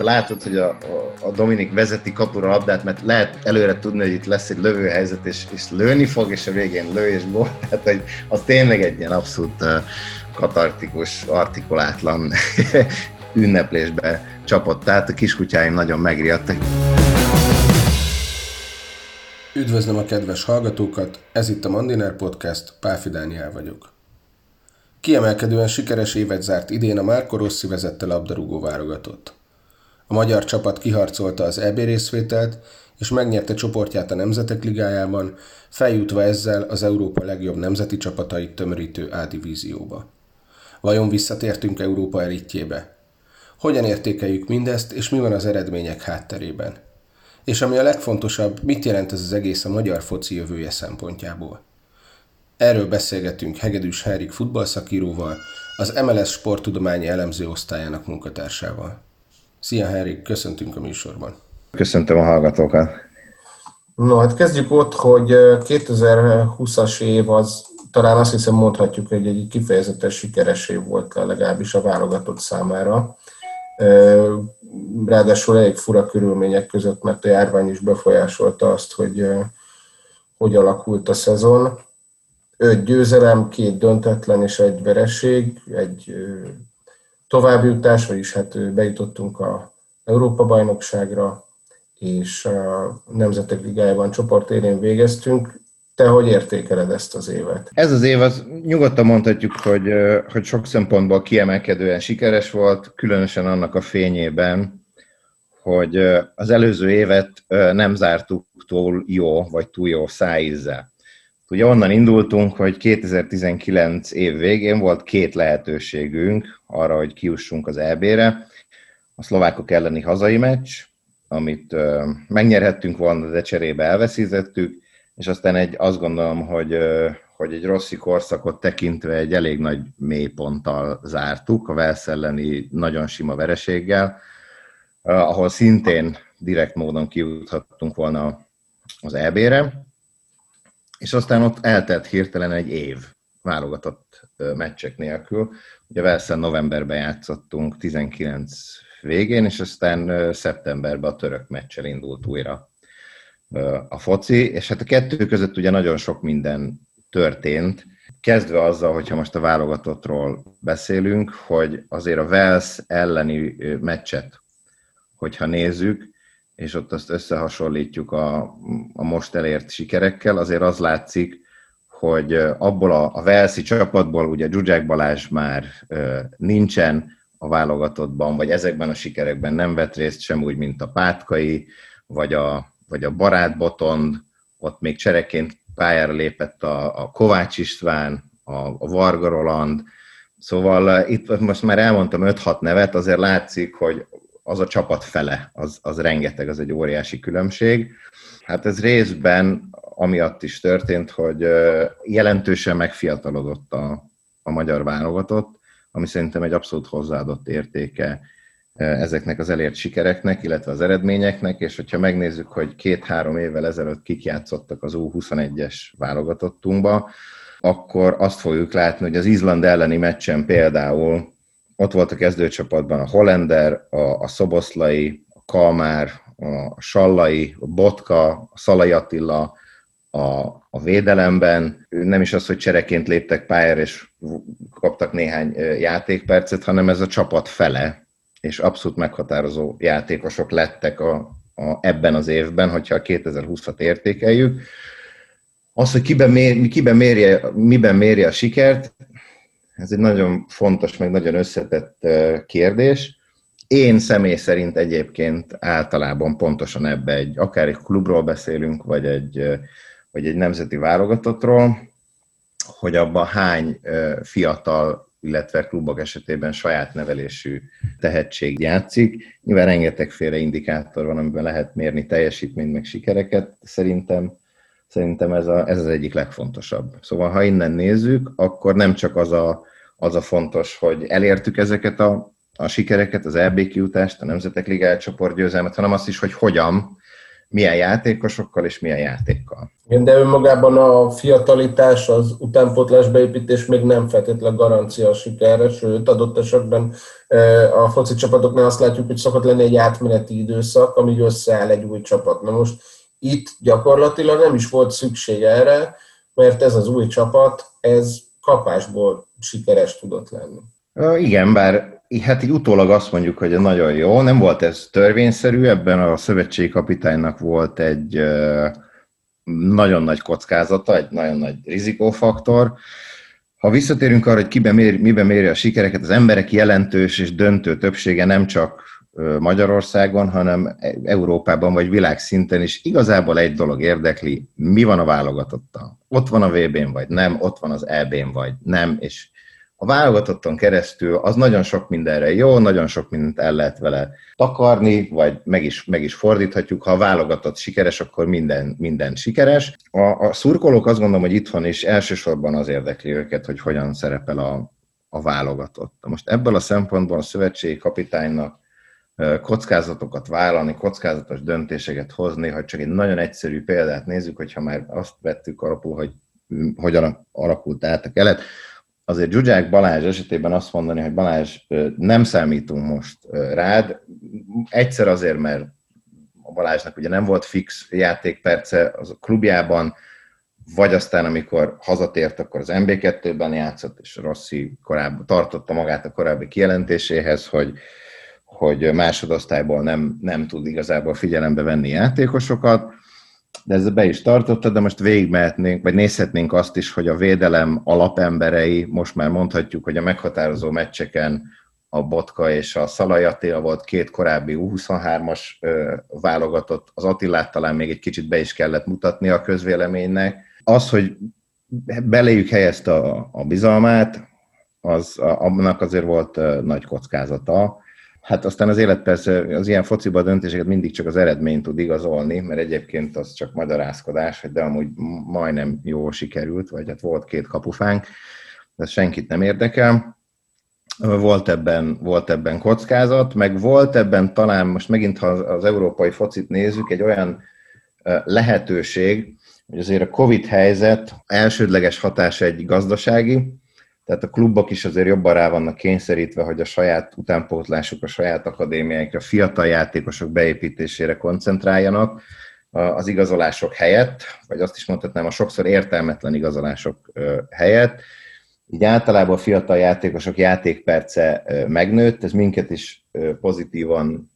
amikor látod, hogy a, a, Dominik vezeti kapura labdát, mert lehet előre tudni, hogy itt lesz egy lövőhelyzet, és, és lőni fog, és a végén lő és gól. Tehát, hogy az tényleg egy ilyen abszolút katartikus, artikulátlan ünneplésbe csapott. Tehát a kiskutyáim nagyon megriadtak. Üdvözlöm a kedves hallgatókat, ez itt a Mandiner Podcast, Páfi Dániel vagyok. Kiemelkedően sikeres évet zárt idén a Márko Rossi vezette labdarúgó válogatott. A magyar csapat kiharcolta az EB részvételt, és megnyerte csoportját a Nemzetek Ligájában, feljutva ezzel az Európa legjobb nemzeti csapatait tömörítő A divízióba. Vajon visszatértünk Európa elitjébe? Hogyan értékeljük mindezt, és mi van az eredmények hátterében? És ami a legfontosabb, mit jelent ez az egész a magyar foci jövője szempontjából? Erről beszélgetünk Hegedűs Henrik futballszakíróval, az MLS sporttudományi elemző osztályának munkatársával. Szia Henrik, köszöntünk a műsorban. Köszöntöm a hallgatókat. No, hát kezdjük ott, hogy 2020-as év az talán azt hiszem mondhatjuk, hogy egy kifejezetten sikeres év volt legalábbis a válogatott számára. Ráadásul elég fura körülmények között, mert a járvány is befolyásolta azt, hogy hogy alakult a szezon öt győzelem, két döntetlen és egy vereség, egy továbbjutás, vagyis hát bejutottunk a Európa-bajnokságra, és a Nemzetek Ligájában csoport élén végeztünk. Te hogy értékeled ezt az évet? Ez az év, az nyugodtan mondhatjuk, hogy, hogy sok szempontból kiemelkedően sikeres volt, különösen annak a fényében, hogy az előző évet nem zártuk túl jó, vagy túl jó szájízzel. Ugye onnan indultunk, hogy 2019 év végén volt két lehetőségünk arra, hogy kiussunk az EB-re. A szlovákok elleni hazai meccs, amit megnyerhettünk volna, de cserébe elveszítettük, és aztán egy, azt gondolom, hogy, hogy egy rossz korszakot tekintve egy elég nagy mélyponttal zártuk, a Velsz elleni nagyon sima vereséggel, ahol szintén direkt módon kijuthattunk volna az EB-re, és aztán ott eltelt hirtelen egy év válogatott meccsek nélkül. Ugye Velszen novemberben játszottunk 19 végén, és aztán szeptemberben a török meccsel indult újra a foci, és hát a kettő között ugye nagyon sok minden történt, kezdve azzal, hogyha most a válogatottról beszélünk, hogy azért a Vels elleni meccset, hogyha nézzük, és ott azt összehasonlítjuk a, a most elért sikerekkel, azért az látszik, hogy abból a, a Velszi csapatból ugye Zsuzsák Balázs már ö, nincsen a válogatottban, vagy ezekben a sikerekben nem vett részt sem úgy, mint a Pátkai, vagy a, vagy a Barát Botond, ott még csereként pályára lépett a, a Kovács István, a, a Varga Roland, Szóval itt most már elmondtam 5-6 nevet, azért látszik, hogy az a csapat fele, az, az rengeteg, az egy óriási különbség. Hát ez részben amiatt is történt, hogy jelentősen megfiatalodott a, a magyar válogatott, ami szerintem egy abszolút hozzáadott értéke ezeknek az elért sikereknek, illetve az eredményeknek, és hogyha megnézzük, hogy két-három évvel ezelőtt kik játszottak az U21-es válogatottunkba, akkor azt fogjuk látni, hogy az Izland elleni meccsen például ott volt a kezdőcsapatban a Hollander, a, a Szoboszlai, a Kalmár, a Sallai, a Botka, a Szalai Attila, a, a védelemben. Nem is az, hogy csereként léptek pályára és kaptak néhány játékpercet, hanem ez a csapat fele, és abszolút meghatározó játékosok lettek a, a, ebben az évben, hogyha a 2020-at értékeljük. Az, hogy kiben, mér, kiben mérje, miben mérje a sikert, ez egy nagyon fontos, meg nagyon összetett kérdés. Én személy szerint egyébként általában pontosan ebbe egy, akár egy klubról beszélünk, vagy egy, vagy egy nemzeti válogatottról, hogy abban hány fiatal, illetve klubok esetében saját nevelésű tehetség játszik. Nyilván rengetegféle indikátor van, amiben lehet mérni teljesítményt, meg sikereket. Szerintem Szerintem ez, a, ez az egyik legfontosabb. Szóval, ha innen nézzük, akkor nem csak az a az a fontos, hogy elértük ezeket a, a sikereket, az EB kiutást, a Nemzetek Ligája csoportgyőzelmet, hanem azt is, hogy hogyan, milyen játékosokkal és milyen játékkal. Igen, de önmagában a fiatalitás, az utánpótlás beépítés még nem feltétlenül garancia a sikerre, sőt, adott esetben a foci csapatoknál azt látjuk, hogy szokott lenni egy átmeneti időszak, amíg összeáll egy új csapat. Na most itt gyakorlatilag nem is volt szükség erre, mert ez az új csapat, ez kapásból sikeres tudott lenni. Igen, bár hát így utólag azt mondjuk, hogy nagyon jó. Nem volt ez törvényszerű, ebben a szövetségi kapitánynak volt egy nagyon nagy kockázata, egy nagyon nagy rizikófaktor. Ha visszatérünk arra, hogy kiben mér, miben méri a sikereket, az emberek jelentős és döntő többsége nem csak Magyarországon, hanem Európában vagy világszinten is igazából egy dolog érdekli, mi van a válogatottal. Ott van a VB-n vagy nem, ott van az EB-n vagy nem, és a válogatotton keresztül az nagyon sok mindenre jó, nagyon sok mindent el lehet vele takarni, vagy meg is, meg is fordíthatjuk. Ha a válogatott sikeres, akkor minden, minden sikeres. A, a szurkolók azt gondolom, hogy itthon is elsősorban az érdekli őket, hogy hogyan szerepel a, a válogatott. Most ebből a szempontból a szövetségi kapitánynak kockázatokat vállalni, kockázatos döntéseket hozni, hogy csak egy nagyon egyszerű példát nézzük, hogyha már azt vettük alapul, hogy hogyan alakult át a kelet, azért Zsuzsák Balázs esetében azt mondani, hogy Balázs, nem számítunk most rád, egyszer azért, mert a Balázsnak ugye nem volt fix játékperce az a klubjában, vagy aztán, amikor hazatért, akkor az MB2-ben játszott, és Rossi korábban tartotta magát a korábbi kijelentéséhez, hogy, hogy másodosztályból nem, nem tud igazából figyelembe venni játékosokat de ezzel be is tartotta, de most végigmehetnénk, vagy nézhetnénk azt is, hogy a védelem alapemberei, most már mondhatjuk, hogy a meghatározó meccseken a Botka és a Szalai Attila volt két korábbi U23-as válogatott, az Attilát talán még egy kicsit be is kellett mutatni a közvéleménynek. Az, hogy beléjük helyezte a, a bizalmát, az, annak azért volt nagy kockázata. Hát aztán az élet persze az ilyen fociba döntéseket mindig csak az eredmény tud igazolni, mert egyébként az csak magyarázkodás, de amúgy majdnem jó sikerült, vagy hát volt két kapufánk, de ez senkit nem érdekel. Volt ebben, volt ebben kockázat, meg volt ebben talán, most megint ha az európai focit nézzük, egy olyan lehetőség, hogy azért a Covid helyzet elsődleges hatás egy gazdasági, tehát a klubok is azért jobban rá vannak kényszerítve, hogy a saját utánpótlásuk, a saját akadémiáikra, fiatal játékosok beépítésére koncentráljanak az igazolások helyett, vagy azt is mondhatnám, a sokszor értelmetlen igazolások helyett. Így általában a fiatal játékosok játékperce megnőtt, ez minket is pozitívan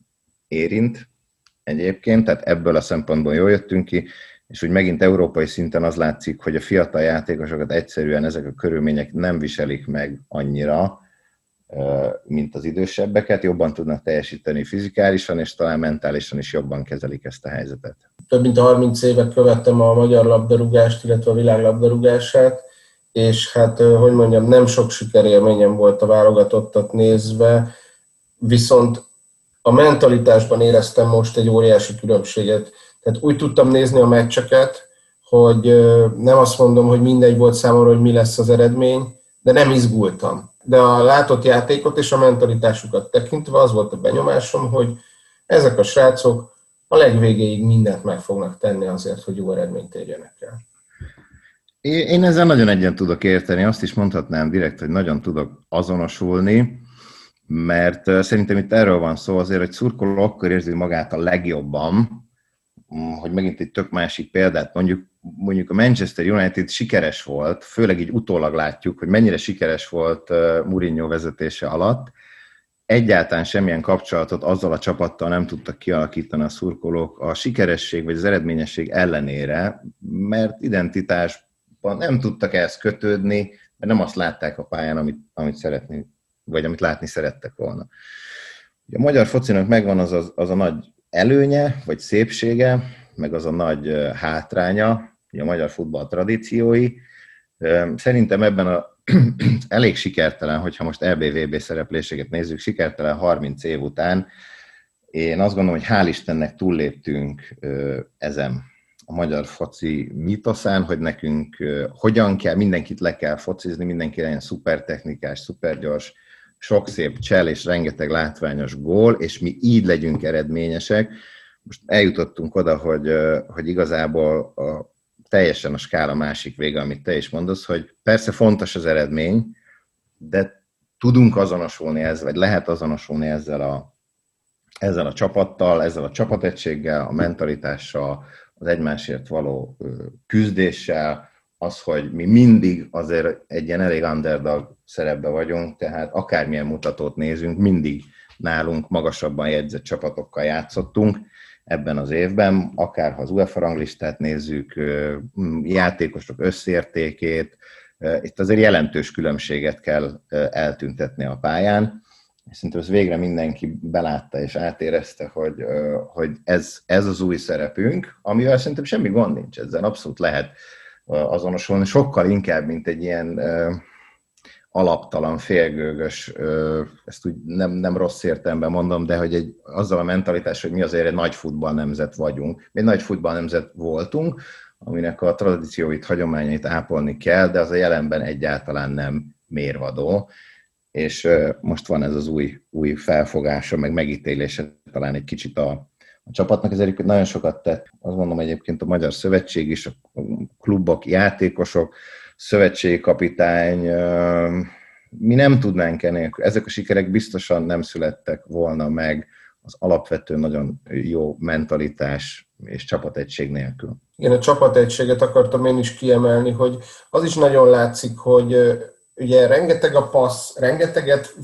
érint egyébként, tehát ebből a szempontból jól jöttünk ki, és úgy megint európai szinten az látszik, hogy a fiatal játékosokat egyszerűen ezek a körülmények nem viselik meg annyira, mint az idősebbeket, jobban tudnak teljesíteni fizikálisan, és talán mentálisan is jobban kezelik ezt a helyzetet. Több mint 30 éve követtem a magyar labdarúgást, illetve a világ labdarúgását, és hát, hogy mondjam, nem sok sikerélményem volt a válogatottat nézve, viszont a mentalitásban éreztem most egy óriási különbséget tehát úgy tudtam nézni a meccseket, hogy nem azt mondom, hogy mindegy volt számomra, hogy mi lesz az eredmény, de nem izgultam. De a látott játékot és a mentalitásukat tekintve az volt a benyomásom, hogy ezek a srácok a legvégéig mindent meg fognak tenni azért, hogy jó eredményt érjenek el. Én ezzel nagyon egyen tudok érteni, azt is mondhatnám direkt, hogy nagyon tudok azonosulni, mert szerintem itt erről van szó azért, hogy szurkoló akkor érzi magát a legjobban, hogy megint egy tök másik példát mondjuk, mondjuk a Manchester United sikeres volt, főleg így utólag látjuk, hogy mennyire sikeres volt Mourinho vezetése alatt, egyáltalán semmilyen kapcsolatot azzal a csapattal nem tudtak kialakítani a szurkolók a sikeresség vagy az eredményesség ellenére, mert identitásban nem tudtak ehhez kötődni, mert nem azt látták a pályán, amit, amit szeretni, vagy amit látni szerettek volna. A magyar focinak megvan az, az, az a nagy előnye, vagy szépsége, meg az a nagy hátránya, a magyar futball tradíciói. Szerintem ebben a elég sikertelen, hogyha most EBVB szerepléséget nézzük, sikertelen 30 év után, én azt gondolom, hogy hál' Istennek túlléptünk ezen a magyar foci mitoszán, hogy nekünk hogyan kell, mindenkit le kell focizni, mindenki legyen szupertechnikás, szupergyors, sok szép csel és rengeteg látványos gól, és mi így legyünk eredményesek. most eljutottunk oda, hogy, hogy igazából a, teljesen a skála másik vége, amit te is mondasz, hogy persze fontos az eredmény, de tudunk azonosulni ezzel, vagy lehet azonosulni ezzel a, ezzel a csapattal, ezzel a csapategységgel, a mentalitással, az egymásért való küzdéssel, az, hogy mi mindig azért egy ilyen elég underdog szerepbe vagyunk, tehát akármilyen mutatót nézünk, mindig nálunk magasabban jegyzett csapatokkal játszottunk ebben az évben, akár ha az UEFA ranglistát nézzük, játékosok összértékét, itt azért jelentős különbséget kell eltüntetni a pályán, és szerintem ez végre mindenki belátta és átérezte, hogy, hogy ez, ez az új szerepünk, amivel szerintem semmi gond nincs, ezzel abszolút lehet azonosulni, sokkal inkább, mint egy ilyen alaptalan, félgőgös, ezt úgy nem, nem rossz értelemben mondom, de hogy egy, azzal a mentalitás, hogy mi azért egy nagy futball nemzet vagyunk. Mi egy nagy futball nemzet voltunk, aminek a tradícióit, hagyományait ápolni kell, de az a jelenben egyáltalán nem mérvadó. És most van ez az új, új felfogása, meg megítélése talán egy kicsit a, a csapatnak. Ez egyébként nagyon sokat tett, azt mondom egyébként a Magyar Szövetség is, a klubok, játékosok, szövetségi kapitány, mi nem tudnánk enélkül. Ezek a sikerek biztosan nem születtek volna meg az alapvető nagyon jó mentalitás és csapategység nélkül. Igen, a csapategységet akartam én is kiemelni, hogy az is nagyon látszik, hogy ugye rengeteg a passz, rengeteget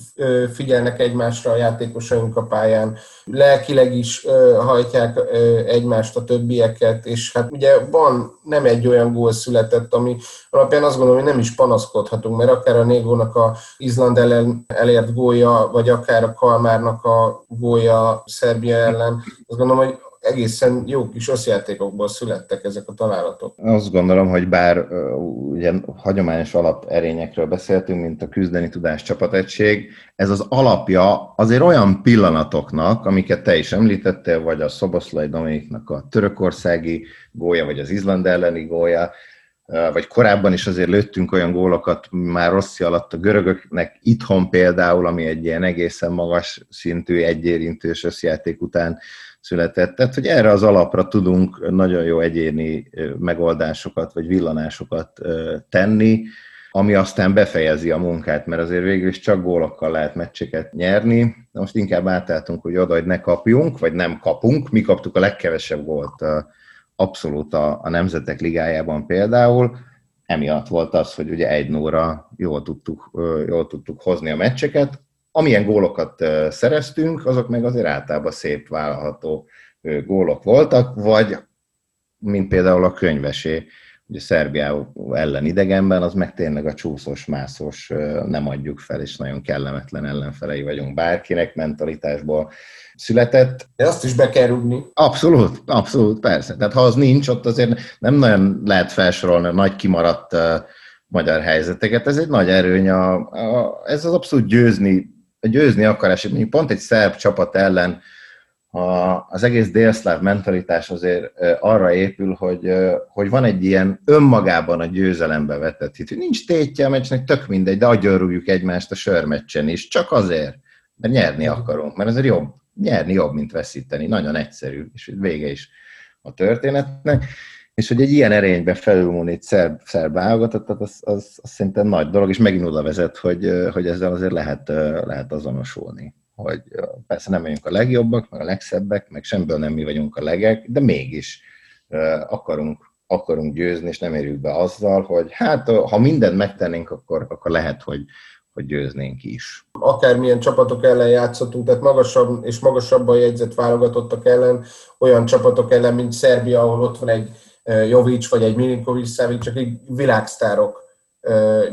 figyelnek egymásra a játékosaink a pályán, lelkileg is hajtják egymást a többieket, és hát ugye van nem egy olyan gól született, ami alapján azt gondolom, hogy nem is panaszkodhatunk, mert akár a Négónak a Izland ellen elért gólja, vagy akár a Kalmárnak a gólja Szerbia ellen, azt gondolom, hogy egészen jó kis összjátékokból születtek ezek a találatok. Azt gondolom, hogy bár ugye hagyományos alaperényekről beszéltünk, mint a küzdeni tudás csapategység, ez az alapja azért olyan pillanatoknak, amiket te is említettél, vagy a Szoboszlai Dominiknak a törökországi gólya, vagy az Izland elleni gólya, vagy korábban is azért lőttünk olyan gólokat már Rossi alatt a görögöknek itthon például, ami egy ilyen egészen magas szintű egyérintős összjáték után született. Tehát, hogy erre az alapra tudunk nagyon jó egyéni megoldásokat vagy villanásokat tenni, ami aztán befejezi a munkát, mert azért végül is csak gólokkal lehet meccseket nyerni. Most inkább átálltunk, hogy oda, hogy ne kapjunk, vagy nem kapunk. Mi kaptuk a legkevesebb gólt abszolút a, a Nemzetek Ligájában például. Emiatt volt az, hogy ugye egy nóra jól tudtuk, jól tudtuk hozni a meccseket, amilyen gólokat szereztünk, azok meg azért általában szép vállalható gólok voltak, vagy mint például a könyvesé, ugye Szerbia ellen idegenben, az meg tényleg a csúszós, mászós nem adjuk fel, és nagyon kellemetlen ellenfelei vagyunk bárkinek mentalitásból született. De azt is be kell rúgni. Abszolút, abszolút, persze. Tehát ha az nincs, ott azért nem nagyon lehet felsorolni a nagy kimaradt magyar helyzeteket. Ez egy nagy erőny, a, a, ez az abszolút győzni győzni akarás, mondjuk pont egy szerb csapat ellen a, az egész délszláv mentalitás azért arra épül, hogy, hogy van egy ilyen önmagában a győzelembe vetett hit. Nincs tétje a meccsnek, tök mindegy, de agyonrúgjuk egymást a sörmeccsen is, csak azért, mert nyerni akarunk, mert azért jobb, nyerni jobb, mint veszíteni. Nagyon egyszerű, és vége is a történetnek és hogy egy ilyen erényben felülmúlni egy szerb, szerb válogatottat, az, az, az szerintem nagy dolog, és megint oda vezet, hogy, hogy ezzel azért lehet, lehet azonosulni. Hogy persze nem vagyunk a legjobbak, meg a legszebbek, meg semből nem mi vagyunk a legek, de mégis akarunk, akarunk győzni, és nem érjük be azzal, hogy hát ha mindent megtennénk, akkor, akkor lehet, hogy, hogy győznénk is. Akármilyen csapatok ellen játszottunk, tehát magasabb és magasabban jegyzett válogatottak ellen, olyan csapatok ellen, mint Szerbia, ahol ott van egy Jovic vagy egy Milinkovic Savic, csak így világsztárok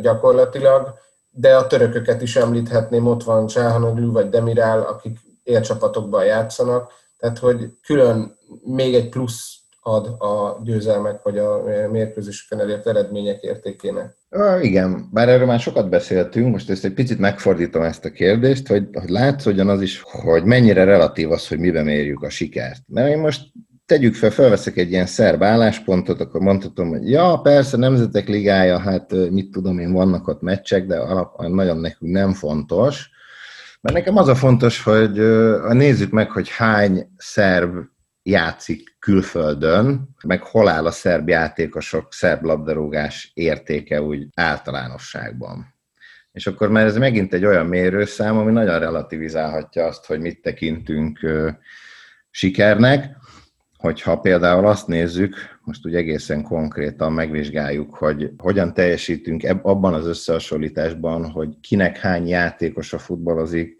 gyakorlatilag, de a törököket is említhetném, ott van Csáhanoglu vagy Demirál, akik élcsapatokban játszanak, tehát hogy külön még egy plusz ad a győzelmek vagy a mérkőzéseken elért eredmények értékének. Igen, bár erről már sokat beszéltünk, most ezt egy picit megfordítom ezt a kérdést, hogy, hogy látszódjon az is, hogy mennyire relatív az, hogy miben mérjük a sikert. Mert én most tegyük fel, felveszek egy ilyen szerb álláspontot, akkor mondhatom, hogy ja, persze, Nemzetek Ligája, hát mit tudom én, vannak ott meccsek, de alap, nagyon nekünk nem fontos. Mert nekem az a fontos, hogy nézzük meg, hogy hány szerb játszik külföldön, meg hol áll a szerb játékosok, szerb labdarúgás értéke úgy általánosságban. És akkor már ez megint egy olyan mérőszám, ami nagyon relativizálhatja azt, hogy mit tekintünk sikernek, hogyha például azt nézzük, most úgy egészen konkrétan megvizsgáljuk, hogy hogyan teljesítünk abban az összehasonlításban, hogy kinek hány játékos a futballozik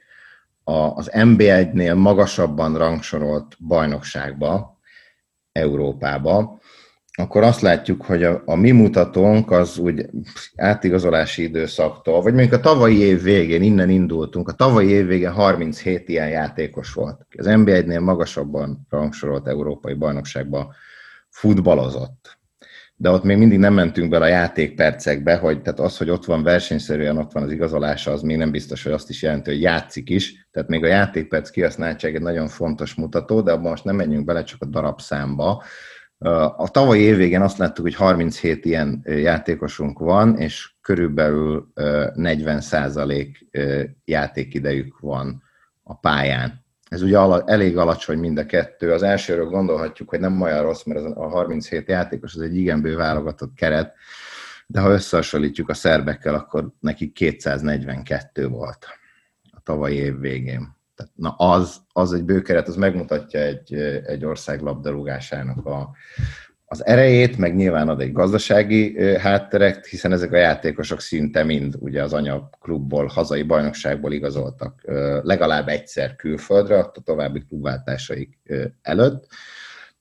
az NB1-nél magasabban rangsorolt bajnokságba, Európába, akkor azt látjuk, hogy a, a mi mutatónk az úgy átigazolási időszaktól, vagy mondjuk a tavalyi év végén, innen indultunk, a tavalyi év végén 37 ilyen játékos volt. Az NB1-nél magasabban rangsorolt európai bajnokságban futballozott. De ott még mindig nem mentünk bele a játékpercekbe, hogy tehát az, hogy ott van versenyszerűen, ott van az igazolása, az még nem biztos, hogy azt is jelenti, hogy játszik is. Tehát még a játékperc kihasználtság egy nagyon fontos mutató, de abban most nem menjünk bele csak a darabszámba, a tavalyi évvégen azt láttuk, hogy 37 ilyen játékosunk van, és körülbelül 40 százalék játékidejük van a pályán. Ez ugye elég alacsony mind a kettő. Az elsőről gondolhatjuk, hogy nem olyan rossz, mert a 37 játékos az egy igen bő válogatott keret, de ha összehasonlítjuk a szerbekkel, akkor nekik 242 volt a tavalyi év végén. Tehát, na az, az egy bőkeret, az megmutatja egy, egy ország labdarúgásának a, az erejét, meg nyilván ad egy gazdasági hátteret, hiszen ezek a játékosok szinte mind ugye az anyaklubból, hazai bajnokságból igazoltak legalább egyszer külföldre, a további klubváltásaik előtt.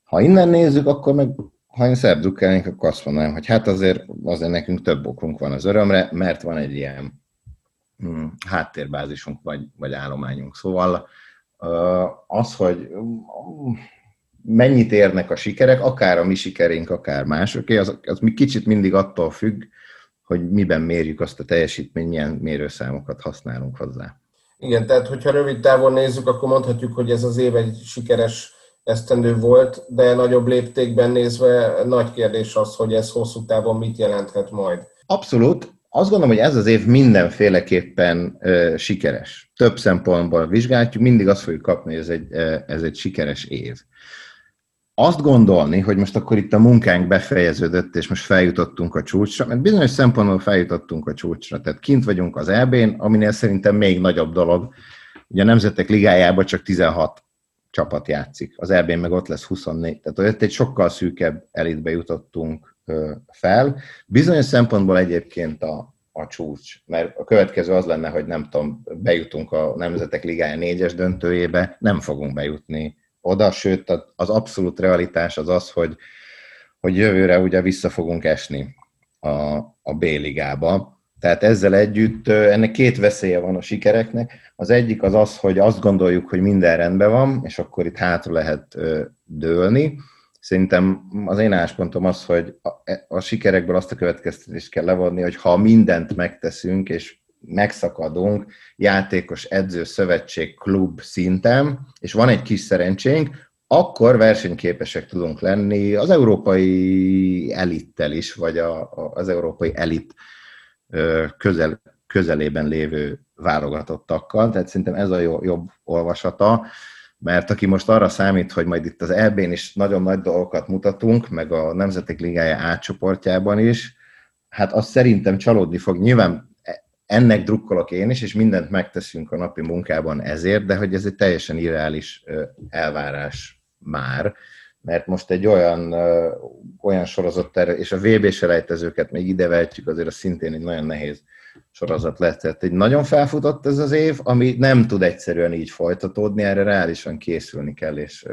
Ha innen nézzük, akkor meg ha én szerb drukkelnénk, akkor azt mondanám, hogy hát azért, azért nekünk több okunk van az örömre, mert van egy ilyen háttérbázisunk vagy, vagy állományunk. Szóval az, hogy mennyit érnek a sikerek, akár a mi sikerénk, akár másoké, az, az mi kicsit mindig attól függ, hogy miben mérjük azt a teljesítményt, milyen mérőszámokat használunk hozzá. Igen, tehát hogyha rövid távon nézzük, akkor mondhatjuk, hogy ez az év egy sikeres esztendő volt, de nagyobb léptékben nézve nagy kérdés az, hogy ez hosszú távon mit jelenthet majd. Abszolút, azt gondolom, hogy ez az év mindenféleképpen ö, sikeres. Több szempontból vizsgáljuk, mindig azt fogjuk kapni, hogy ez egy, ez egy sikeres év. Azt gondolni, hogy most akkor itt a munkánk befejeződött, és most feljutottunk a csúcsra, mert bizonyos szempontból feljutottunk a csúcsra. Tehát kint vagyunk az EB-n, aminél szerintem még nagyobb dolog. Ugye a Nemzetek Ligájában csak 16 csapat játszik, az EB-n meg ott lesz 24. Tehát ott egy sokkal szűkebb elitbe jutottunk fel. Bizonyos szempontból egyébként a, a csúcs, mert a következő az lenne, hogy nem tudom, bejutunk a Nemzetek Ligája négyes döntőjébe, nem fogunk bejutni oda, sőt az abszolút realitás az az, hogy, hogy jövőre ugye vissza fogunk esni a, a B-ligába. Tehát ezzel együtt ennek két veszélye van a sikereknek. Az egyik az az, hogy azt gondoljuk, hogy minden rendben van, és akkor itt hátra lehet dőlni. Szerintem az én álláspontom az, hogy a, a sikerekből azt a következtetést kell levonni, hogy ha mindent megteszünk, és megszakadunk játékos, edző, szövetség, klub szinten, és van egy kis szerencsénk, akkor versenyképesek tudunk lenni az európai elittel is, vagy a, a, az európai elit közel, közelében lévő válogatottakkal. Tehát szerintem ez a jobb olvasata mert aki most arra számít, hogy majd itt az EB-n is nagyon nagy dolgokat mutatunk, meg a Nemzetek Ligája átcsoportjában is, hát azt szerintem csalódni fog. Nyilván ennek drukkolok én is, és mindent megteszünk a napi munkában ezért, de hogy ez egy teljesen irreális elvárás már, mert most egy olyan, olyan sorozat, és a VB selejtezőket még ide vehetjük, azért az szintén egy nagyon nehéz sorozat lett. Tehát egy nagyon felfutott ez az év, ami nem tud egyszerűen így folytatódni, erre reálisan készülni kell, és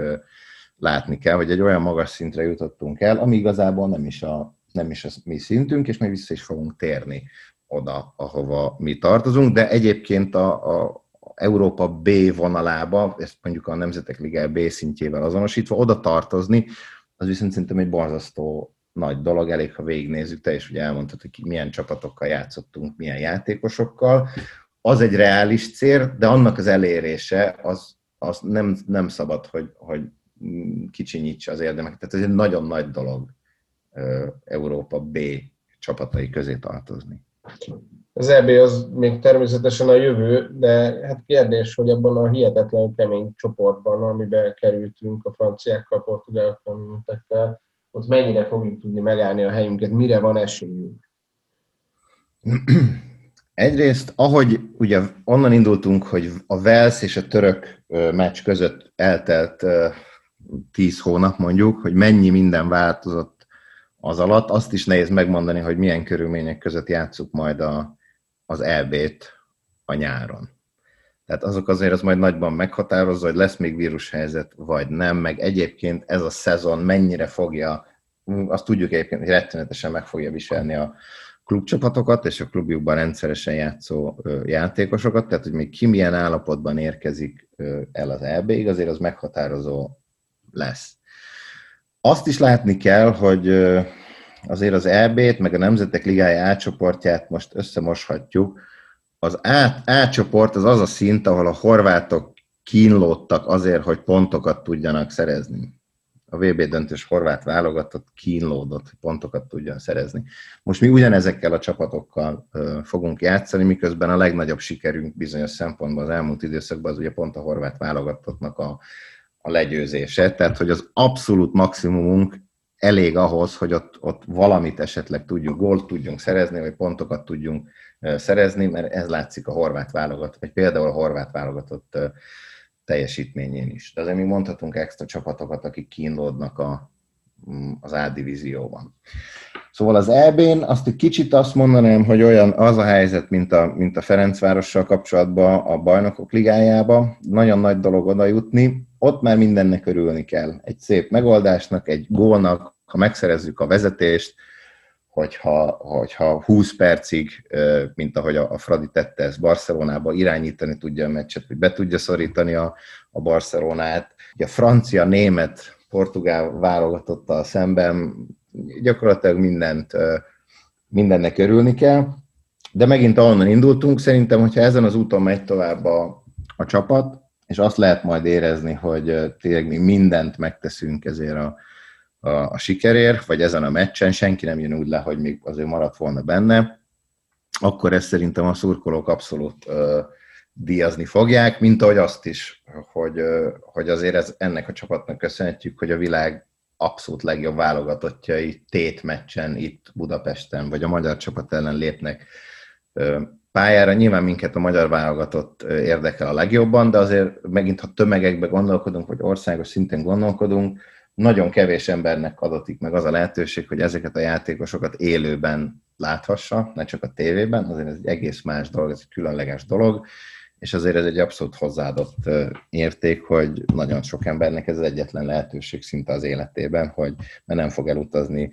látni kell, hogy egy olyan magas szintre jutottunk el, ami igazából nem is a, nem is a mi szintünk, és majd vissza is fogunk térni oda, ahova mi tartozunk, de egyébként a, a Európa B vonalába, ezt mondjuk a Nemzetek Liga B szintjével azonosítva, oda tartozni, az viszont szerintem egy borzasztó nagy dolog, elég, ha végignézzük, te is ugye elmondtad, hogy milyen csapatokkal játszottunk, milyen játékosokkal. Az egy reális cél, de annak az elérése, az, az nem, nem szabad, hogy, hogy kicsinyítse az érdemeket. Tehát ez egy nagyon nagy dolog Európa B csapatai közé tartozni. Az EB az még természetesen a jövő, de hát kérdés, hogy abban a hihetetlen kemény csoportban, amiben kerültünk a franciákkal, portugálokkal, németekkel, ott mennyire fogjuk tudni megállni a helyünket, mire van esélyünk? Egyrészt, ahogy ugye onnan indultunk, hogy a Vels és a török meccs között eltelt tíz hónap mondjuk, hogy mennyi minden változott az alatt, azt is nehéz megmondani, hogy milyen körülmények között játszuk majd a, az EB-t a nyáron. Tehát azok azért az majd nagyban meghatározza, hogy lesz még vírushelyzet, vagy nem, meg egyébként ez a szezon mennyire fogja, azt tudjuk egyébként, hogy rettenetesen meg fogja viselni a klubcsapatokat és a klubjukban rendszeresen játszó játékosokat, tehát hogy még ki milyen állapotban érkezik el az EB-ig, azért az meghatározó lesz. Azt is látni kell, hogy azért az EB-t, meg a Nemzetek Ligája átcsoportját most összemoshatjuk. Az átcsoport az az a szint, ahol a horvátok kínlódtak azért, hogy pontokat tudjanak szerezni. A VB döntős horvát válogatott kínlódott, hogy pontokat tudjon szerezni. Most mi ugyanezekkel a csapatokkal fogunk játszani, miközben a legnagyobb sikerünk bizonyos szempontból az elmúlt időszakban az ugye pont a horvát válogatottnak a, a legyőzése, tehát hogy az abszolút maximumunk elég ahhoz, hogy ott, ott valamit esetleg tudjunk, gólt tudjunk szerezni, vagy pontokat tudjunk szerezni, mert ez látszik a horvát válogatott, vagy például a horvát válogatott teljesítményén is. De azért mi mondhatunk extra csapatokat, akik kínlódnak a, mm, az A divízióban. Szóval az EB-n azt egy kicsit azt mondanám, hogy olyan az a helyzet, mint a, mint a Ferencvárossal kapcsolatban a bajnokok ligájába. Nagyon nagy dolog oda jutni, ott már mindennek örülni kell. Egy szép megoldásnak, egy gólnak, ha megszerezzük a vezetést, hogyha, hogyha 20 percig, mint ahogy a Fradi tette ezt Barcelonába, irányítani tudja a meccset, hogy be tudja szorítani a, a Barcelonát. A francia, német, portugál válogatottal szemben gyakorlatilag mindent, mindennek örülni kell, de megint onnan indultunk, szerintem, hogyha ezen az úton megy tovább a, a csapat, és azt lehet majd érezni, hogy tényleg mi mindent megteszünk ezért a, a, a sikerért, vagy ezen a meccsen, senki nem jön úgy le, hogy még azért maradt volna benne, akkor ezt szerintem a szurkolók abszolút uh, díjazni fogják, mint ahogy azt is, hogy, uh, hogy azért ez, ennek a csapatnak köszönhetjük, hogy a világ abszolút legjobb válogatottjai tét meccsen itt Budapesten, vagy a magyar csapat ellen lépnek pályára. Nyilván minket a magyar válogatott érdekel a legjobban, de azért megint, ha tömegekbe gondolkodunk, vagy országos szinten gondolkodunk, nagyon kevés embernek adatik meg az a lehetőség, hogy ezeket a játékosokat élőben láthassa, ne csak a tévében, azért ez egy egész más dolog, ez egy különleges dolog, és azért ez egy abszolút hozzáadott érték, hogy nagyon sok embernek ez az egyetlen lehetőség szinte az életében, hogy mert nem fog elutazni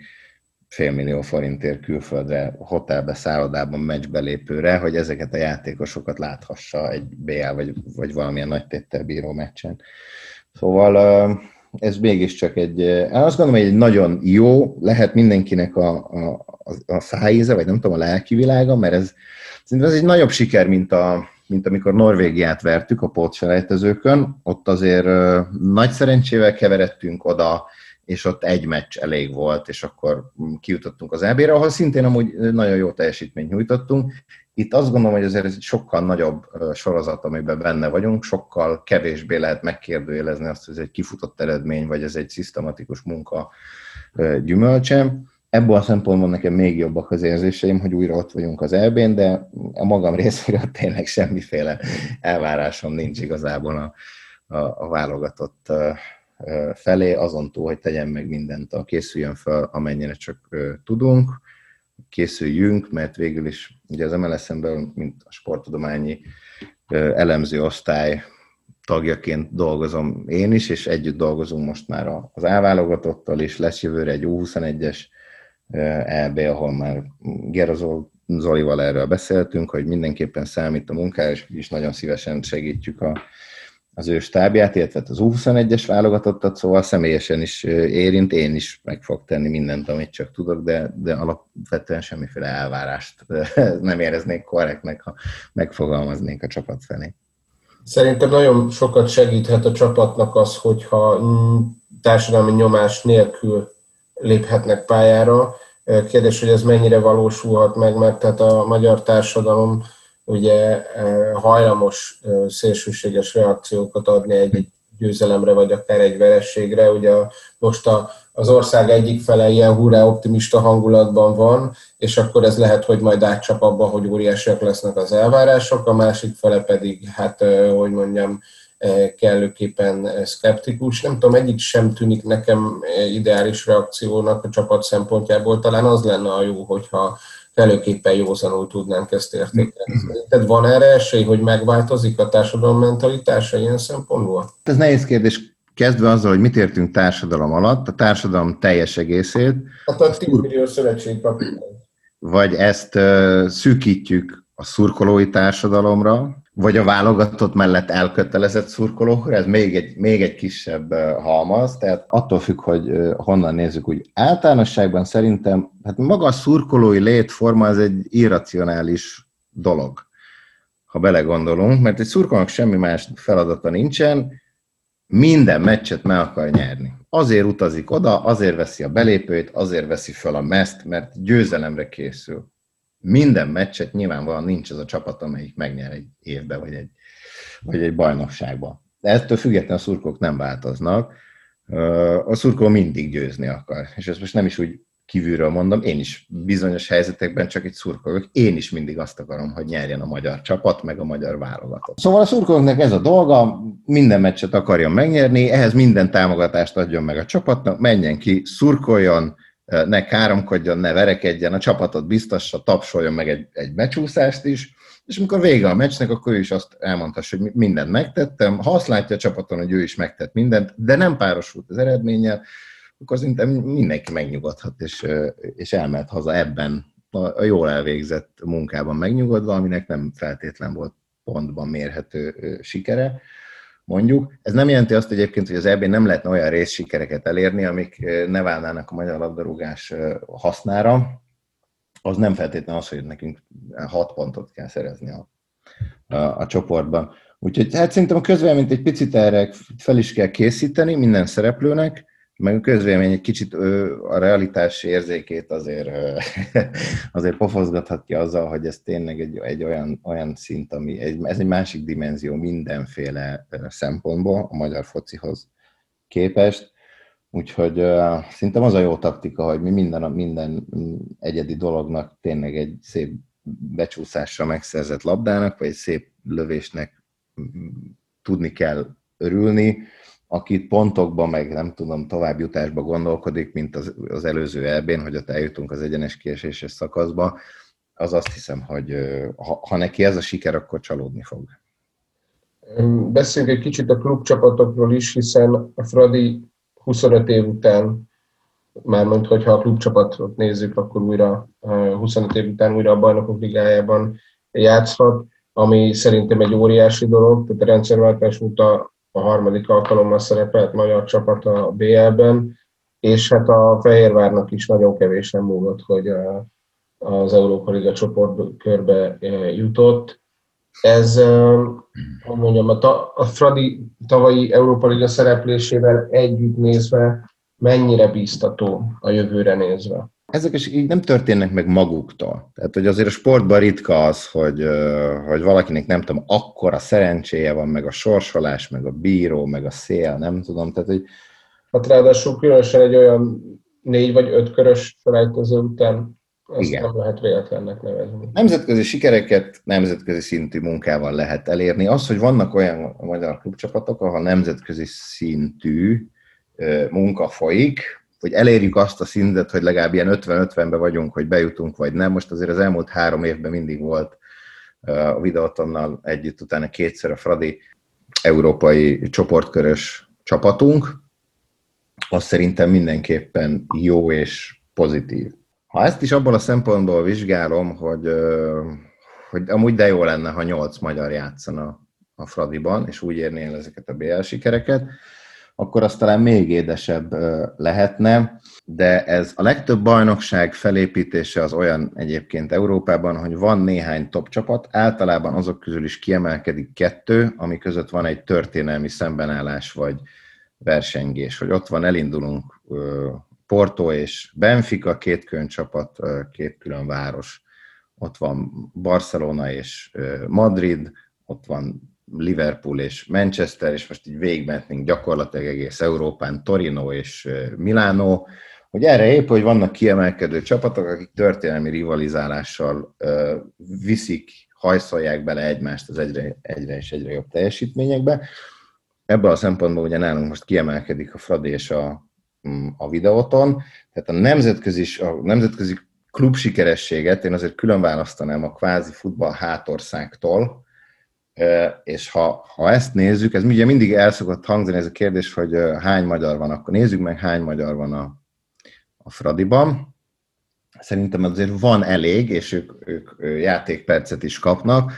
félmillió forintért külföldre, hotelbe, szállodában, meccsbelépőre, hogy ezeket a játékosokat láthassa egy BL vagy, vagy valamilyen nagy téttel bíró meccsen. Szóval ez mégiscsak egy, én azt gondolom, hogy egy nagyon jó, lehet mindenkinek a, a, a szájíze, vagy nem tudom, a lelki világa, mert ez szerintem ez egy nagyobb siker, mint, a, mint amikor Norvégiát vertük a pótselejtezőkön, ott azért nagy szerencsével keveredtünk oda, és ott egy meccs elég volt, és akkor kijutottunk az EB-re, ahol szintén amúgy nagyon jó teljesítményt nyújtottunk. Itt azt gondolom, hogy azért egy sokkal nagyobb sorozat, amiben benne vagyunk, sokkal kevésbé lehet megkérdőjelezni azt, hogy ez egy kifutott eredmény, vagy ez egy szisztematikus munka gyümölcse. Ebből a szempontból nekem még jobbak az érzéseim, hogy újra ott vagyunk az elbén, de a magam részéről tényleg semmiféle elvárásom nincs igazából a, a, a válogatott felé, azon túl, hogy tegyen meg mindent, a készüljön fel, amennyire csak tudunk, készüljünk, mert végül is ugye az MLSZ-en belül, mint a sporttudományi elemző osztály tagjaként dolgozom én is, és együtt dolgozunk most már az elválogatottal is, lesz jövőre egy U21-es EB, ahol már Gerazol Zolival erről beszéltünk, hogy mindenképpen számít a munkára, és is nagyon szívesen segítjük a az ő stábját, illetve az U21-es válogatottat, szóval személyesen is érint, én is meg fog tenni mindent, amit csak tudok, de, de alapvetően semmiféle elvárást nem éreznék korrektnek, ha megfogalmaznék a csapat felé. Szerintem nagyon sokat segíthet a csapatnak az, hogyha társadalmi nyomás nélkül léphetnek pályára. Kérdés, hogy ez mennyire valósulhat meg, mert tehát a magyar társadalom ugye hajlamos szélsőséges reakciókat adni egy győzelemre, vagy akár egy verességre. Ugye most a, az ország egyik fele ilyen hurrá optimista hangulatban van, és akkor ez lehet, hogy majd átcsap abba, hogy óriásiak lesznek az elvárások, a másik fele pedig, hát, hogy mondjam, kellőképpen szkeptikus. Nem tudom, egyik sem tűnik nekem ideális reakciónak a csapat szempontjából. Talán az lenne a jó, hogyha kellőképpen józanul tudnánk ezt értékelni. Tehát van erre esély, hogy megváltozik a társadalom mentalitása ilyen szempontból? Ez nehéz kérdés. Kezdve azzal, hogy mit értünk társadalom alatt, a társadalom teljes egészét. Hát a 10 millió szövetségkapitány. Vagy ezt uh, szűkítjük a szurkolói társadalomra, vagy a válogatott mellett elkötelezett szurkolókra, ez még egy, még egy kisebb halmaz, tehát attól függ, hogy honnan nézzük, úgy. Általánosságban szerintem, hát maga a szurkolói létforma az egy irracionális dolog, ha belegondolunk, mert egy szurkolónak semmi más feladata nincsen, minden meccset meg akar nyerni. Azért utazik oda, azért veszi a belépőt, azért veszi fel a meszt, mert győzelemre készül minden meccset nyilvánvalóan nincs az a csapat, amelyik megnyer egy évbe, vagy egy, vagy egy bajnokságban. De ettől függetlenül a szurkok nem változnak. A szurkó mindig győzni akar. És ezt most nem is úgy kívülről mondom, én is bizonyos helyzetekben csak egy szurkolok. Én is mindig azt akarom, hogy nyerjen a magyar csapat, meg a magyar válogatott. Szóval a szurkolóknak ez a dolga, minden meccset akarja megnyerni, ehhez minden támogatást adjon meg a csapatnak, menjen ki, szurkoljon, ne káromkodjon, ne verekedjen, a csapatot biztassa, tapsoljon meg egy, egy becsúszást is, és amikor vége a meccsnek, akkor ő is azt elmondta, hogy mindent megtettem. Ha azt látja a csapaton, hogy ő is megtett mindent, de nem párosult az eredménnyel, akkor szerintem mindenki megnyugodhat, és, és elmehet haza ebben a jól elvégzett munkában megnyugodva, aminek nem feltétlen volt pontban mérhető sikere mondjuk. Ez nem jelenti azt egyébként, hogy az eb nem lehetne olyan részsikereket elérni, amik ne válnának a magyar labdarúgás hasznára. Az nem feltétlenül az, hogy nekünk hat pontot kell szerezni a, a, a csoportban. Úgyhogy hát szerintem a közvéleményt egy picit erre fel is kell készíteni minden szereplőnek, meg a közvélemény egy kicsit a realitás érzékét azért, azért pofozgathatja azzal, hogy ez tényleg egy, egy olyan, olyan szint, ami egy, ez egy másik dimenzió mindenféle szempontból a magyar focihoz képest. Úgyhogy uh, szerintem az a jó taktika, hogy mi minden, minden egyedi dolognak tényleg egy szép becsúszásra megszerzett labdának, vagy egy szép lövésnek tudni kell örülni, aki pontokban, meg nem tudom, továbbjutásba gondolkodik, mint az, az előző elbén, hogy ott eljutunk az egyenes kieséses szakaszba, az azt hiszem, hogy ha, ha neki ez a siker, akkor csalódni fog. Beszéljünk egy kicsit a klubcsapatokról is, hiszen a Fradi 25 év után, mármint hogyha a klubcsapatot nézzük, akkor újra 25 év után újra a bajnokok ligájában játszhat, ami szerintem egy óriási dolog, tehát a rendszerváltás óta a harmadik alkalommal szerepelt magyar csapat a BL-ben, és hát a Fehérvárnak is nagyon kevésen múlott, hogy az Európa Liga csoportkörbe jutott. Ez, hogy mondjam, a, a Fradi tavalyi Európa Liga szereplésével együtt nézve mennyire bíztató a jövőre nézve? Ezek is így nem történnek meg maguktól. Tehát, hogy azért a sportban ritka az, hogy, hogy valakinek nem tudom, akkora szerencséje van, meg a sorsolás, meg a bíró, meg a szél, nem tudom. Tehát, hogy... Hát ráadásul különösen egy olyan négy vagy öt körös felejtező után ezt Igen. nem lehet véletlennek nevezni. Nemzetközi sikereket nemzetközi szintű munkával lehet elérni. Az, hogy vannak olyan magyar klubcsapatok, ahol nemzetközi szintű munka folyik, hogy elérjük azt a szintet, hogy legalább ilyen 50-50-ben vagyunk, hogy bejutunk, vagy nem. Most azért az elmúlt három évben mindig volt a videótonnal együtt, utána kétszer a Fradi európai csoportkörös csapatunk, az szerintem mindenképpen jó és pozitív. Ha ezt is abban a szempontból vizsgálom, hogy, hogy amúgy de jó lenne, ha nyolc magyar játszana a Fradiban, és úgy érné el ezeket a BL sikereket, akkor az talán még édesebb lehetne, de ez a legtöbb bajnokság felépítése az olyan egyébként Európában, hogy van néhány top csapat, általában azok közül is kiemelkedik kettő, ami között van egy történelmi szembenállás vagy versengés, hogy ott van, elindulunk Porto és Benfica, két külön csapat, két külön város. Ott van Barcelona és Madrid, ott van Liverpool és Manchester, és most így végigmentnénk gyakorlatilag egész Európán, Torino és Milánó, hogy erre épp, hogy vannak kiemelkedő csapatok, akik történelmi rivalizálással viszik, hajszolják bele egymást az egyre, egyre és egyre jobb teljesítményekbe. Ebből a szempontból ugye nálunk most kiemelkedik a Fradi és a, mm, a videóton, tehát a nemzetközi, a nemzetközi klub sikerességet én azért külön választanám a kvázi futball hátországtól, és ha, ha ezt nézzük, ez ugye mindig el szokott hangzani ez a kérdés, hogy hány magyar van, akkor nézzük meg, hány magyar van a, a Fradiban. Szerintem azért van elég, és ők, ők játékpercet is kapnak,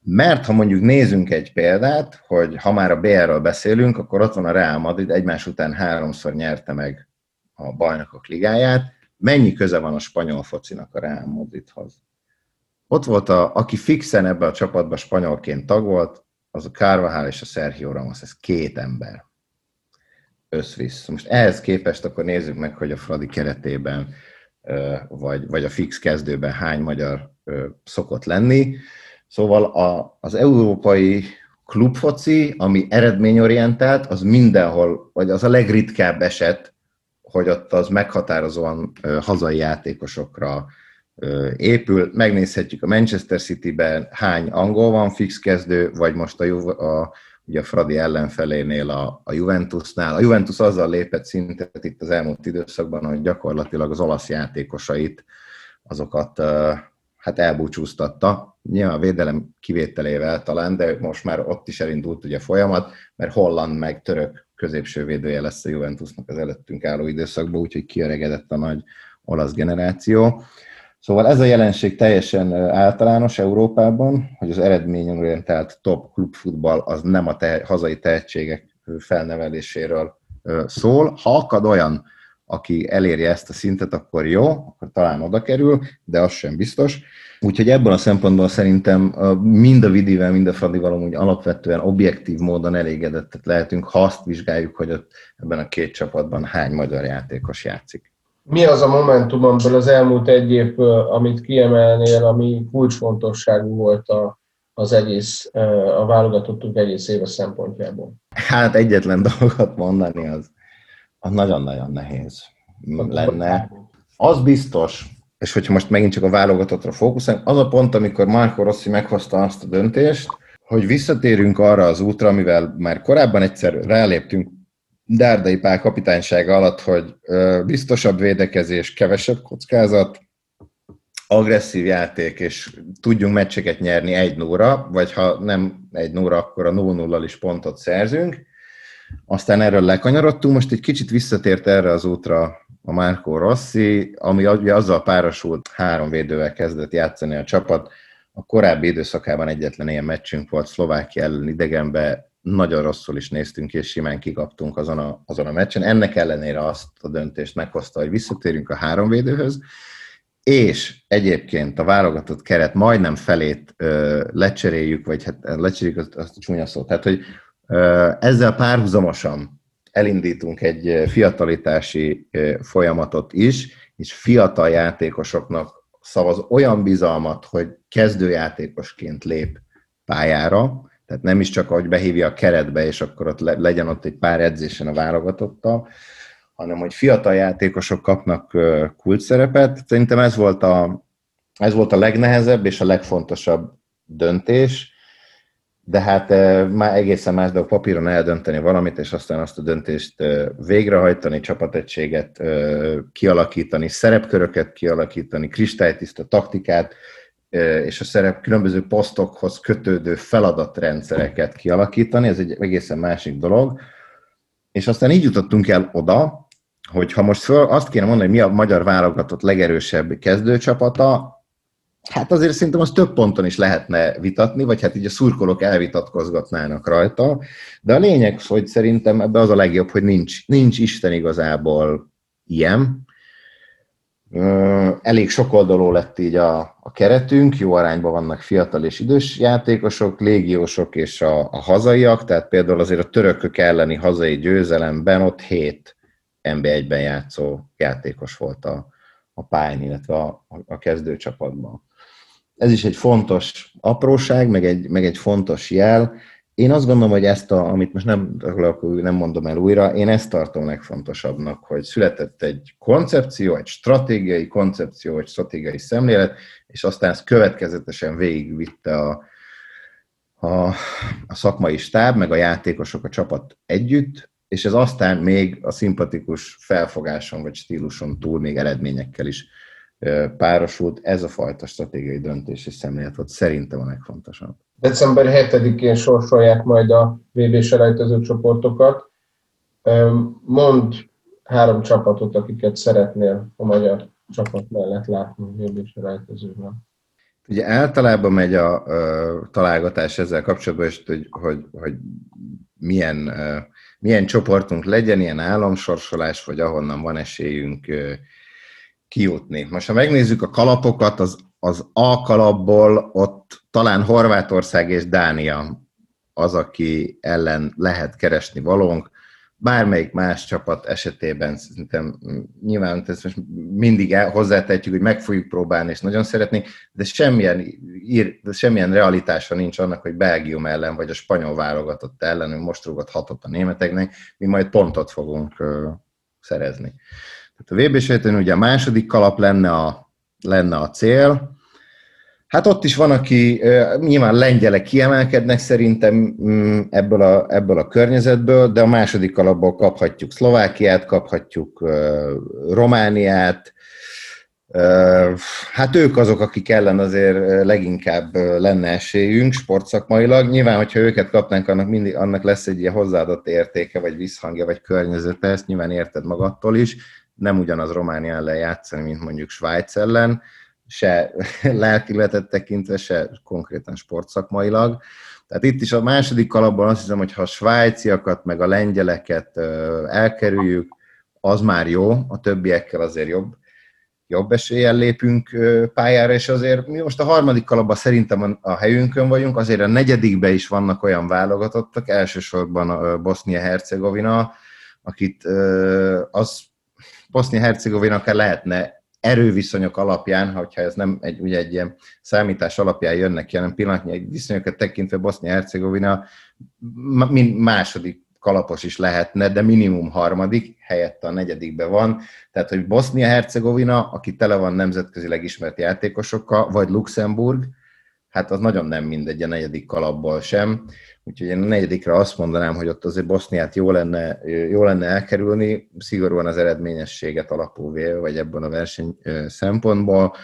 mert ha mondjuk nézzünk egy példát, hogy ha már a BR-ről beszélünk, akkor ott van a Real Madrid, egymás után háromszor nyerte meg a bajnokok ligáját. Mennyi köze van a spanyol focinak a Real Madridhoz? Ott volt, a, aki fixen ebbe a csapatban spanyolként tag volt, az a Carvajal és a Sergio Ramos, ez két ember. Összvisz. Most ehhez képest akkor nézzük meg, hogy a Fradi keretében vagy, vagy a fix kezdőben hány magyar szokott lenni. Szóval a, az európai klubfoci, ami eredményorientált, az mindenhol, vagy az a legritkább eset, hogy ott az meghatározóan hazai játékosokra épül. Megnézhetjük a Manchester City-ben hány angol van fix kezdő, vagy most a, a, ugye a Fradi ellenfelénél a, a Juventusnál. A Juventus azzal lépett szintet itt az elmúlt időszakban, hogy gyakorlatilag az olasz játékosait, azokat hát elbúcsúztatta. Nyilván a védelem kivételével talán, de most már ott is elindult ugye a folyamat, mert holland meg török középső védője lesz a Juventusnak az előttünk álló időszakban, úgyhogy kiöregedett a nagy olasz generáció. Szóval ez a jelenség teljesen általános Európában, hogy az eredményorientált top klubfutball az nem a te- hazai tehetségek felneveléséről szól. Ha akad olyan, aki eléri ezt a szintet, akkor jó, akkor talán oda kerül, de az sem biztos. Úgyhogy ebből a szempontból szerintem mind a Vidivel, mind a Fradival amúgy alapvetően objektív módon elégedettek lehetünk, ha azt vizsgáljuk, hogy ott ebben a két csapatban hány magyar játékos játszik. Mi az a momentum, amiből az elmúlt egy év, amit kiemelnél, ami kulcsfontosságú volt a, az egész, a válogatottunk egész éve szempontjából? Hát egyetlen dolgot mondani, az, az nagyon-nagyon nehéz lenne. Az biztos, és hogyha most megint csak a válogatottra fókuszálunk, az a pont, amikor Marco Rossi meghozta azt a döntést, hogy visszatérünk arra az útra, amivel már korábban egyszer ráléptünk Dárdai Pál kapitánysága alatt, hogy biztosabb védekezés, kevesebb kockázat, agresszív játék, és tudjunk meccseket nyerni egy nóra, vagy ha nem egy nóra, akkor a 0 is pontot szerzünk. Aztán erről lekanyarodtunk, most egy kicsit visszatért erre az útra a Márkó Rossi, ami ugye azzal párosult, három védővel kezdett játszani a csapat. A korábbi időszakában egyetlen ilyen meccsünk volt Szlovákia ellen idegenbe, nagyon rosszul is néztünk, és simán kikaptunk azon a, azon a meccsen. Ennek ellenére azt a döntést meghozta, hogy visszatérünk a három védőhöz, és egyébként a válogatott keret majdnem felét ö, lecseréljük, vagy hát lecseréljük azt, azt a csúnya szót, tehát hogy ö, ezzel párhuzamosan elindítunk egy fiatalitási folyamatot is, és fiatal játékosoknak szavaz olyan bizalmat, hogy kezdőjátékosként lép pályára, tehát nem is csak, hogy behívja a keretbe, és akkor ott legyen ott egy pár edzésen a válogatottal, hanem hogy fiatal játékosok kapnak kult szerepet. Szerintem ez volt a, ez volt a legnehezebb és a legfontosabb döntés, de hát már egészen más dolog papíron eldönteni valamit, és aztán azt a döntést végrehajtani, csapategységet kialakítani, szerepköröket kialakítani, kristálytiszta taktikát, és a szerep különböző posztokhoz kötődő feladatrendszereket kialakítani, ez egy egészen másik dolog. És aztán így jutottunk el oda, hogy ha most föl azt kéne mondani, hogy mi a magyar válogatott legerősebb kezdőcsapata, hát azért szerintem az több ponton is lehetne vitatni, vagy hát így a szurkolók elvitatkozgatnának rajta, de a lényeg, hogy szerintem ebbe az a legjobb, hogy nincs, nincs Isten igazából ilyen, Elég sokoldalú lett így a, a keretünk, jó arányban vannak fiatal és idős játékosok, légiósok és a, a hazaiak, tehát például azért a törökök elleni hazai győzelemben ott hét NB1-ben játszó játékos volt a, a pályán, illetve a, a kezdőcsapatban. Ez is egy fontos apróság, meg egy, meg egy fontos jel. Én azt gondolom, hogy ezt, a, amit most nem, nem mondom el újra, én ezt tartom legfontosabbnak, hogy született egy koncepció, egy stratégiai koncepció, egy stratégiai szemlélet, és aztán ezt következetesen végigvitte a, a, a szakmai stáb, meg a játékosok, a csapat együtt, és ez aztán még a szimpatikus felfogáson vagy stíluson túl még eredményekkel is párosult. Ez a fajta stratégiai döntés és szemlélet volt szerintem a legfontosabb. December 7-én sorsolják majd a VB selejtező csoportokat. Mond három csapatot, akiket szeretnél a magyar csapat mellett látni VB selejtezőben. Ugye általában megy a, a találgatás ezzel kapcsolatban, és hogy, hogy, hogy milyen, milyen csoportunk legyen, ilyen államsorsolás, vagy ahonnan van esélyünk kijutni. Most ha megnézzük a kalapokat, az, az A kalapból ott talán Horvátország és Dánia az, aki ellen lehet keresni valónk. Bármelyik más csapat esetében szerintem nyilván ezt most mindig hozzátehetjük, hogy meg fogjuk próbálni, és nagyon szeretni, de semmilyen, ír, de semmilyen realitása nincs annak, hogy Belgium ellen, vagy a spanyol válogatott ellen, hogy most rúgott hatot a németeknek, mi majd pontot fogunk szerezni. Tehát a VB ugye a második kalap lenne a, lenne a cél. Hát ott is van, aki nyilván lengyelek kiemelkednek szerintem mm, ebből a, ebből a környezetből, de a második kalapból kaphatjuk Szlovákiát, kaphatjuk Romániát, Hát ők azok, akik ellen azért leginkább lenne esélyünk sportszakmailag. Nyilván, hogyha őket kapnánk, annak, mindig, annak lesz egy ilyen hozzáadott értéke, vagy visszhangja, vagy környezete, ezt nyilván érted magattól is, nem ugyanaz Románia ellen játszani, mint mondjuk Svájc ellen, se lelkiletet tekintve, se konkrétan sportszakmailag. Tehát itt is a második kalapban azt hiszem, hogy ha a svájciakat meg a lengyeleket elkerüljük, az már jó, a többiekkel azért jobb, jobb eséllyel lépünk pályára, és azért mi most a harmadik kalapban szerintem a helyünkön vagyunk, azért a negyedikben is vannak olyan válogatottak, elsősorban a Bosznia-Hercegovina, akit az Bosznia-Hercegovina akár lehetne erőviszonyok alapján, hogyha ez nem egy, ugye egy ilyen számítás alapján jönnek hanem pillanatnyi viszonyokat tekintve Bosznia-Hercegovina mind második kalapos is lehetne, de minimum harmadik, helyette a negyedikbe van. Tehát, hogy Bosznia-Hercegovina, aki tele van nemzetközileg ismert játékosokkal, vagy Luxemburg, hát az nagyon nem mindegy a negyedik kalapból sem. Úgyhogy én a negyedikre azt mondanám, hogy ott azért Boszniát jó lenne, jó lenne elkerülni, szigorúan az eredményességet alapul véve, vagy ebben a verseny szempontból.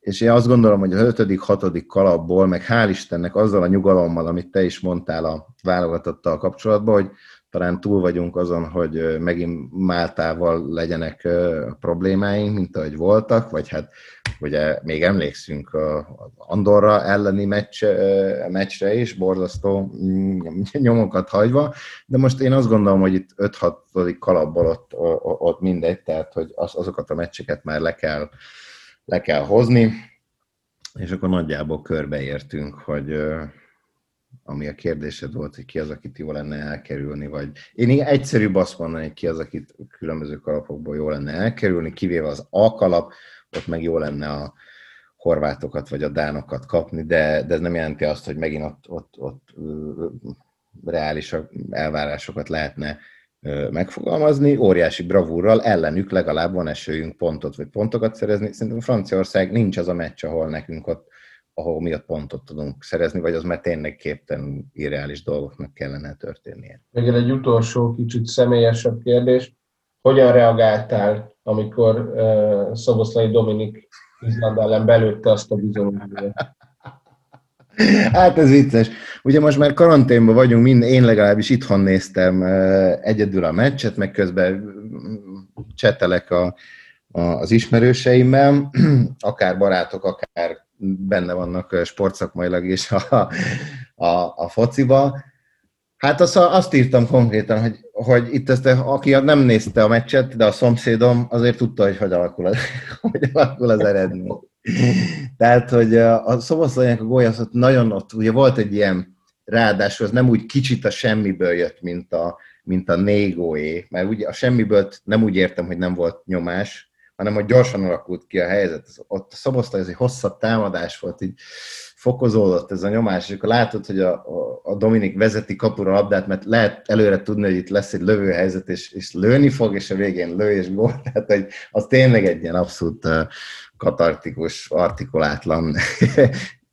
És én azt gondolom, hogy a ötödik, hatodik kalapból, meg hál' Istennek azzal a nyugalommal, amit te is mondtál a válogatottal kapcsolatban, hogy talán túl vagyunk azon, hogy megint Máltával legyenek problémáink, mint ahogy voltak, vagy hát ugye még emlékszünk a Andorra elleni meccs, meccsre is, borzasztó mm, nyomokat hagyva, de most én azt gondolom, hogy itt 5-6 kalapból ott, ott mindegy, tehát hogy az, azokat a meccseket már le kell, le kell hozni, és akkor nagyjából körbeértünk, hogy ami a kérdésed volt, hogy ki az, akit jó lenne elkerülni, vagy én egyszerűbb azt mondani, hogy ki az, akit különböző kalapokból jó lenne elkerülni, kivéve az A kalap, ott meg jó lenne a horvátokat vagy a dánokat kapni, de, de ez nem jelenti azt, hogy megint ott, ott, ott reális elvárásokat lehetne megfogalmazni, óriási bravúrral ellenük legalább van esőjünk pontot vagy pontokat szerezni. Szerintem Franciaország nincs az a meccs, ahol nekünk ott ahol miatt pontot tudunk szerezni, vagy az már tényleg képten irreális dolgoknak kellene történnie. Még egy utolsó, kicsit személyesebb kérdés. Hogyan reagáltál, amikor uh, Szoboszlai Dominik Izland ellen belőtte azt a bizonyos Hát ez vicces. Ugye most már karanténban vagyunk, mind, én legalábbis itthon néztem egyedül a meccset, meg közben csetelek a, a, az ismerőseimmel, akár barátok, akár benne vannak sportszakmailag is a, a, a fociba. Hát azt, azt írtam konkrétan, hogy, hogy itt ezt, aki nem nézte a meccset, de a szomszédom azért tudta, hogy hogy alakul az, hogy alakul az eredmény. Tehát, hogy a szoboszlányok a gólyasz nagyon ott, ugye volt egy ilyen, ráadásul az nem úgy kicsit a semmiből jött, mint a, mint a négóé, mert ugye a semmiből nem úgy értem, hogy nem volt nyomás, hanem hogy gyorsan alakult ki a helyzet. Ott a szoboszlai ez egy hosszabb támadás volt, így fokozódott ez a nyomás, és akkor látod, hogy a, a, Dominik vezeti kapura labdát, mert lehet előre tudni, hogy itt lesz egy lövőhelyzet, és, és lőni fog, és a végén lő és gól. Tehát hogy az tényleg egy ilyen abszolút katartikus, artikulátlan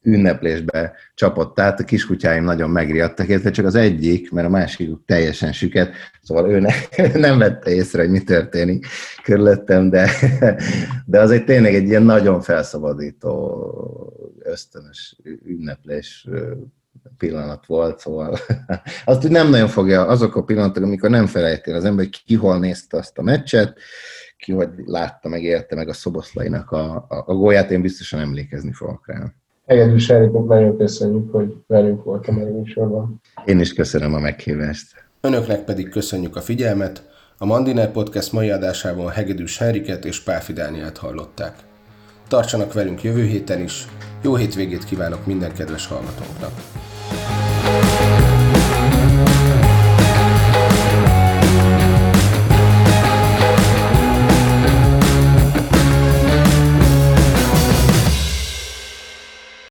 ünneplésbe csapott át, a kiskutyáim nagyon megriadtak, illetve csak az egyik, mert a másik teljesen süket, szóval ő ne, nem vette észre, hogy mi történik körülöttem, de, de az egy tényleg egy ilyen nagyon felszabadító, ösztönös ünneplés pillanat volt, szóval azt úgy nem nagyon fogja, azok a pillanatok, amikor nem felejtél az ember, hogy ki hol nézte azt a meccset, ki hogy látta meg, érte meg a szoboszlainak a, a, a gólját, én biztosan emlékezni fogok rá. Egyedül Seriknek nagyon köszönjük, hogy velünk volt a műsorban. Én is köszönöm a meghívást. Önöknek pedig köszönjük a figyelmet. A Mandiner Podcast mai adásában Hegedűs Henriket és Páfi Dániát hallották. Tartsanak velünk jövő héten is. Jó hétvégét kívánok minden kedves hallgatóknak!